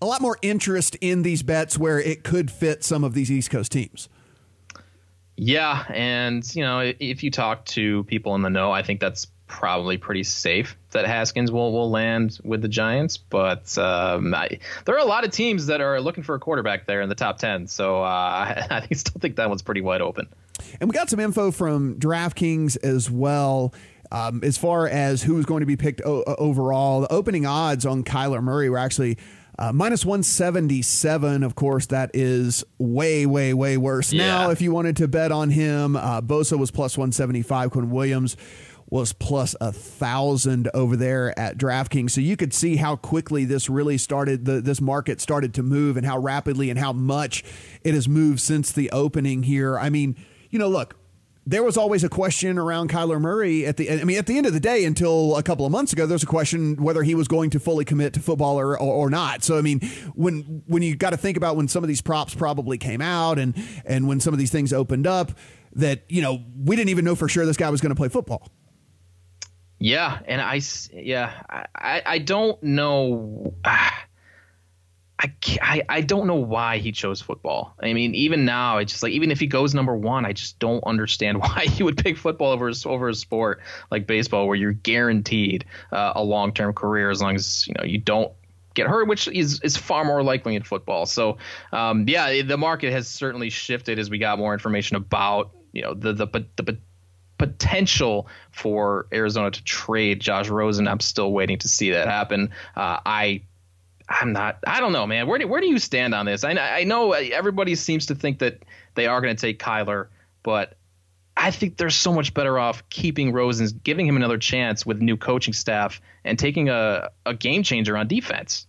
a lot more interest in these bets where it could fit some of these East Coast teams. Yeah, and you know, if you talk to people in the know, I think that's probably pretty safe that Haskins will will land with the Giants. But um, I, there are a lot of teams that are looking for a quarterback there in the top ten. So uh, I, I still think that one's pretty wide open. And we got some info from DraftKings as well. Um, as far as who is going to be picked o- overall, the opening odds on Kyler Murray were actually uh, minus 177. Of course, that is way, way, way worse. Yeah. Now, if you wanted to bet on him, uh, Bosa was plus 175. Quinn Williams was plus a thousand over there at DraftKings. So you could see how quickly this really started, the, this market started to move and how rapidly and how much it has moved since the opening here. I mean, you know, look, there was always a question around Kyler Murray at the I mean at the end of the day until a couple of months ago there was a question whether he was going to fully commit to football or, or, or not. So I mean when when you got to think about when some of these props probably came out and and when some of these things opened up that you know we didn't even know for sure this guy was going to play football. Yeah, and I yeah I I don't know. Uh, I, I I don't know why he chose football. I mean, even now, it's just like even if he goes number one, I just don't understand why he would pick football over over a sport like baseball, where you're guaranteed uh, a long term career as long as you know you don't get hurt, which is is far more likely in football. So, um, yeah, the market has certainly shifted as we got more information about you know the the the potential for Arizona to trade Josh Rosen. I'm still waiting to see that happen. Uh, I I'm not. I don't know, man. Where do where do you stand on this? I I know everybody seems to think that they are going to take Kyler, but I think they're so much better off keeping Rosen, giving him another chance with new coaching staff, and taking a a game changer on defense.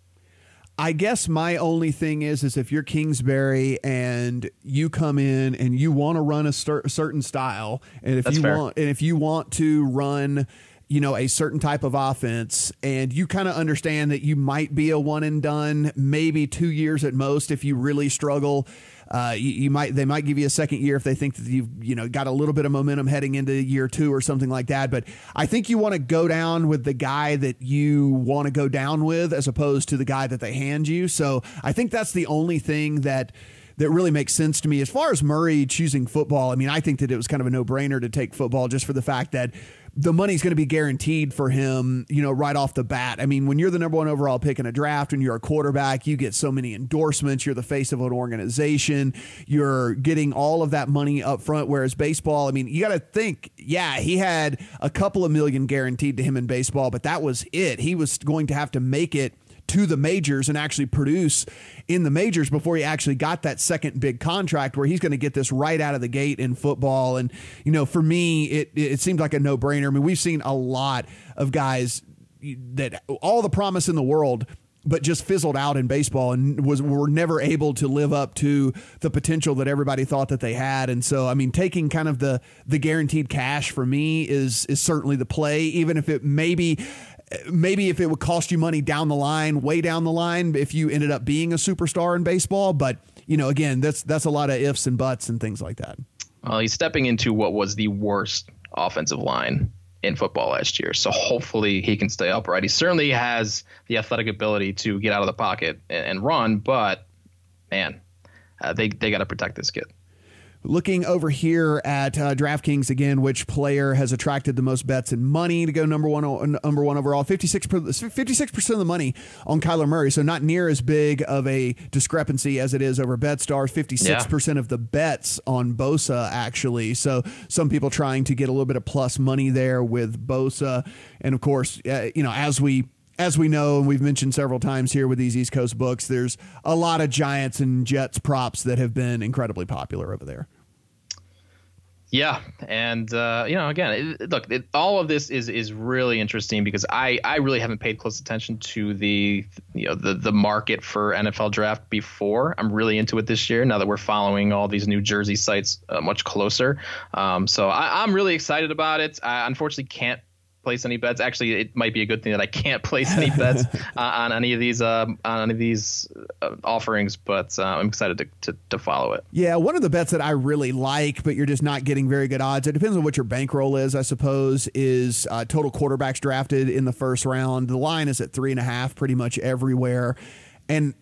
I guess my only thing is, is if you're Kingsbury and you come in and you want to run a certain style, and if That's you fair. want, and if you want to run, you know, a certain type of offense, and you kind of understand that you might be a one and done, maybe two years at most if you really struggle uh, you, you, might they might give you a second year if they think that you've you know got a little bit of momentum heading into year two or something like that. But I think you want to go down with the guy that you want to go down with as opposed to the guy that they hand you. So I think that's the only thing that that really makes sense to me. As far as Murray choosing football, I mean, I think that it was kind of a no brainer to take football just for the fact that the money's going to be guaranteed for him, you know, right off the bat. I mean, when you're the number one overall pick in a draft and you're a quarterback, you get so many endorsements. You're the face of an organization. You're getting all of that money up front. Whereas baseball, I mean, you got to think, yeah, he had a couple of million guaranteed to him in baseball, but that was it. He was going to have to make it to the majors and actually produce in the majors before he actually got that second big contract where he's going to get this right out of the gate in football. And, you know, for me, it, it seems like a no brainer. I mean, we've seen a lot of guys that all the promise in the world but just fizzled out in baseball and was were never able to live up to the potential that everybody thought that they had. And so, I mean, taking kind of the the guaranteed cash for me is is certainly the play, even if it maybe maybe if it would cost you money down the line, way down the line, if you ended up being a superstar in baseball. But you know, again, that's that's a lot of ifs and buts and things like that. Well, he's stepping into what was the worst offensive line in football last year. So hopefully he can stay upright. He certainly has the athletic ability to get out of the pocket and, and run, but man, uh, they they got to protect this kid. Looking over here at uh, DraftKings again, which player has attracted the most bets and money to go number one number one overall? 56 percent of the money on Kyler Murray, so not near as big of a discrepancy as it is over BetStars. 56 percent of the bets on Bosa actually. So some people trying to get a little bit of plus money there with Bosa, and of course, uh, you know as we as we know, and we've mentioned several times here with these East Coast books, there's a lot of Giants and Jets props that have been incredibly popular over there. Yeah, and uh, you know, again, it, look, it, all of this is is really interesting because I I really haven't paid close attention to the you know the the market for NFL draft before. I'm really into it this year now that we're following all these New Jersey sites uh, much closer. Um, so I, I'm really excited about it. I unfortunately can't place any bets. Actually, it might be a good thing that I can't place any bets uh, on any of these um, on any of these uh, offerings, but uh, I'm excited to, to, to follow it. Yeah, one of the bets that I really like, but you're just not getting very good odds. It depends on what your bankroll is, I suppose. Is uh, total quarterbacks drafted in the first round? The line is at three and a half, pretty much everywhere, and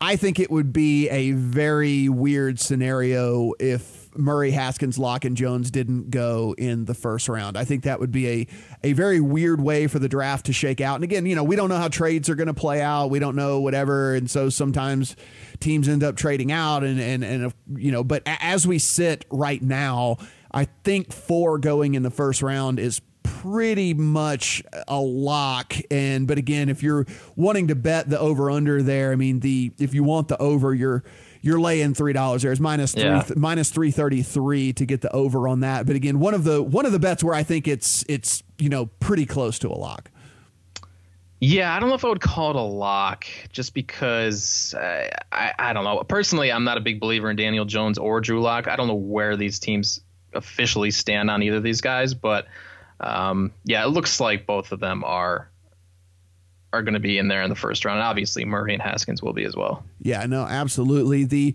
I think it would be a very weird scenario if Murray, Haskins, Lock, and Jones didn't go in the first round. I think that would be a, a very weird way for the draft to shake out. And again, you know, we don't know how trades are going to play out. We don't know whatever. And so sometimes teams end up trading out and, and, and, you know, but as we sit right now, I think four going in the first round is pretty much a lock. And but again, if you're wanting to bet the over under there, I mean the if you want the over, you're you're laying three dollars there. It's minus three yeah. minus three thirty three to get the over on that. But again, one of the one of the bets where I think it's it's you know pretty close to a lock. Yeah, I don't know if I would call it a lock, just because uh, I I don't know. Personally, I'm not a big believer in Daniel Jones or Drew Lock. I don't know where these teams officially stand on either of these guys, but um, yeah, it looks like both of them are are going to be in there in the first round. And obviously, Murray and Haskins will be as well. Yeah, no, absolutely. The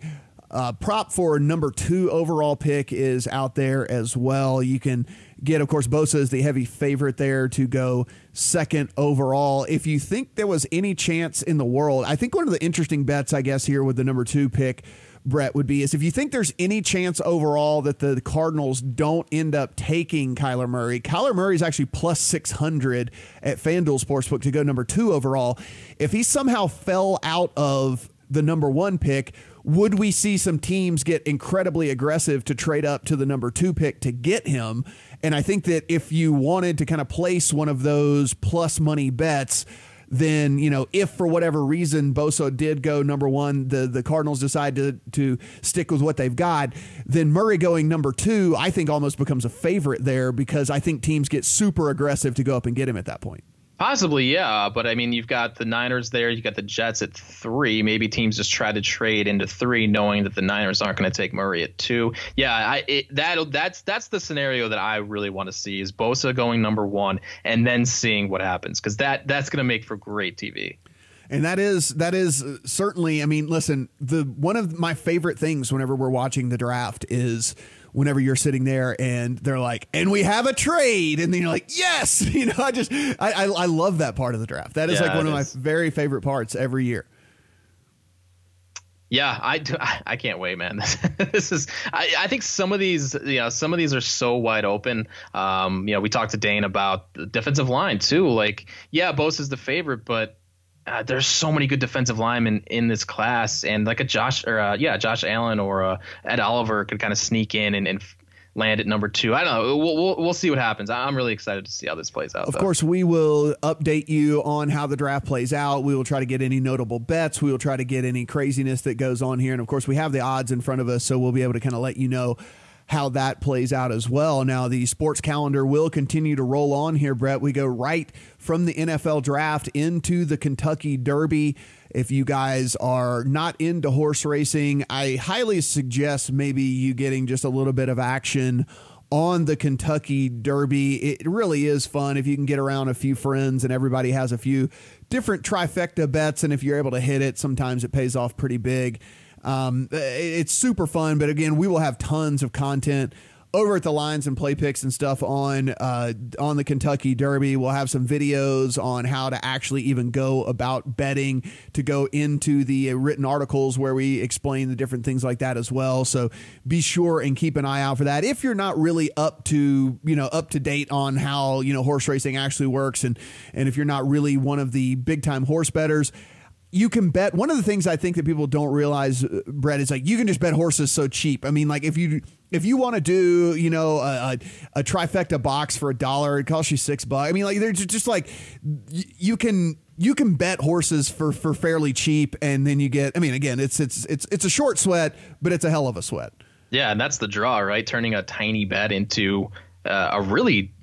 uh, prop for number two overall pick is out there as well. You can get, of course, Bosa is the heavy favorite there to go second overall. If you think there was any chance in the world, I think one of the interesting bets, I guess, here with the number two pick Brett, would be is if you think there's any chance overall that the Cardinals don't end up taking Kyler Murray, Kyler Murray is actually plus 600 at FanDuel Sportsbook to go number two overall. If he somehow fell out of the number one pick. Would we see some teams get incredibly aggressive to trade up to the number two pick to get him? And I think that if you wanted to kind of place one of those plus money bets, then you know if for whatever reason Bosa did go number one, the the Cardinals decide to to stick with what they've got, then Murray going number two, I think almost becomes a favorite there because I think teams get super aggressive to go up and get him at that point. Possibly, yeah. But I mean, you've got the Niners there. You've got the Jets at three. Maybe teams just try to trade into three, knowing that the Niners aren't going to take Murray at two. Yeah, I that that's that's the scenario that I really want to see is Bosa going number one, and then seeing what happens because that that's going to make for great TV. And that is that is uh, certainly. I mean, listen, the one of my favorite things whenever we're watching the draft is whenever you're sitting there and they're like, and we have a trade, and then you're like, yes, you know, I just I I, I love that part of the draft. That is yeah, like one of is. my very favorite parts every year. Yeah, I, do, I can't wait, man. this is I, I think some of these you know some of these are so wide open. Um, you know, we talked to Dane about the defensive line too. Like, yeah, Bose is the favorite, but uh, there's so many good defensive linemen in this class, and like a Josh or uh, yeah, Josh Allen or uh, Ed Oliver could kind of sneak in and, and land at number two. I don't know. We'll, we'll, we'll see what happens. I'm really excited to see how this plays out. Of though. course, we will update you on how the draft plays out. We will try to get any notable bets. We will try to get any craziness that goes on here. And of course, we have the odds in front of us, so we'll be able to kind of let you know how that plays out as well. Now, the sports calendar will continue to roll on here, Brett. We go right from the NFL draft into the Kentucky Derby. If you guys are not into horse racing, I highly suggest maybe you getting just a little bit of action on the Kentucky Derby. It really is fun if you can get around a few friends and everybody has a few different trifecta bets. And if you're able to hit it, sometimes it pays off pretty big. Um, it's super fun, but again, we will have tons of content over at the lines and play picks and stuff on uh, on the Kentucky Derby. We'll have some videos on how to actually even go about betting to go into the written articles where we explain the different things like that as well. So be sure and keep an eye out for that. If you're not really up to you know up to date on how you know horse racing actually works, and and if you're not really one of the big time horse bettors you can bet one of the things I think that people don't realize, uh, Brett, is like you can just bet horses so cheap. I mean, like if you if you want to do you know a, a, a, trifecta box for a dollar, it costs you six bucks. I mean, like they're just like you can you can bet horses for for fairly cheap, and then you get. I mean, again, it's it's it's it's a short sweat, but it's a hell of a sweat. Yeah, and that's the draw, right? Turning a tiny bet into uh, a really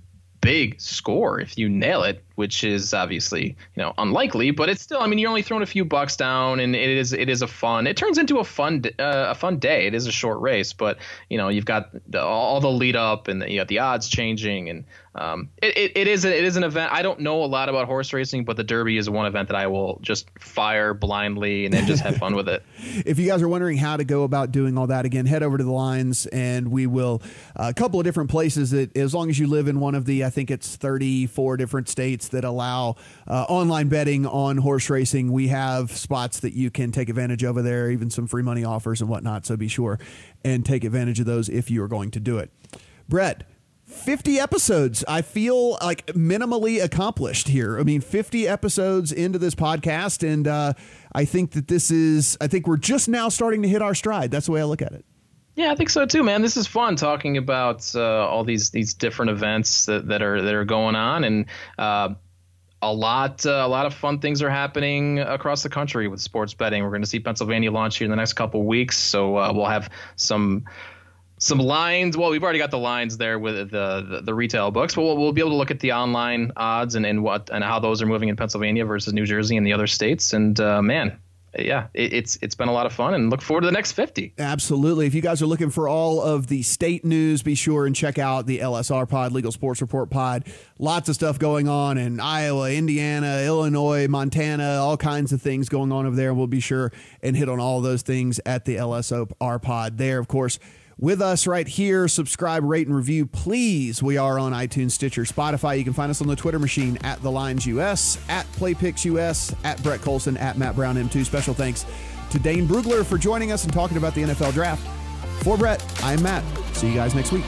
big score if you nail it which is obviously you know unlikely, but it's still. I mean, you're only throwing a few bucks down, and it is it is a fun. It turns into a fun uh, a fun day. It is a short race, but you know you've got the, all the lead up, and the, you got the odds changing, and um, it, it, it is it is an event. I don't know a lot about horse racing, but the Derby is one event that I will just fire blindly and then just have fun with it. If you guys are wondering how to go about doing all that, again, head over to the lines, and we will uh, a couple of different places that as long as you live in one of the I think it's 34 different states that allow uh, online betting on horse racing. We have spots that you can take advantage of there, even some free money offers and whatnot. So be sure and take advantage of those if you are going to do it. Brett, 50 episodes. I feel like minimally accomplished here. I mean, 50 episodes into this podcast. And uh, I think that this is, I think we're just now starting to hit our stride. That's the way I look at it. Yeah, I think so too, man. This is fun talking about uh, all these these different events that, that are that are going on, and uh, a lot uh, a lot of fun things are happening across the country with sports betting. We're going to see Pennsylvania launch here in the next couple weeks, so uh, we'll have some some lines. Well, we've already got the lines there with the the, the retail books, but we'll, we'll, be able to look at the online odds and, and what and how those are moving in Pennsylvania versus New Jersey and the other states. And uh, man, yeah, it, it's it's been a lot of fun, and look forward to the next fifty. Absolutely. If you guys are looking for all of the state news, be sure and check out the LSR Pod, Legal Sports Report Pod. Lots of stuff going on in Iowa, Indiana, Illinois, Montana, all kinds of things going on over there. We'll be sure and hit on all those things at the LSR Pod. There, of course with us right here. Subscribe, rate, and review, please. We are on iTunes, Stitcher, Spotify. You can find us on the Twitter machine at The Lines US, at PlayPicks US, at Brett Collson, at Matt Brown M2. Special thanks to Dane Brugler for joining us and talking about the NFL draft. For Brett, I'm Matt. See you guys next week.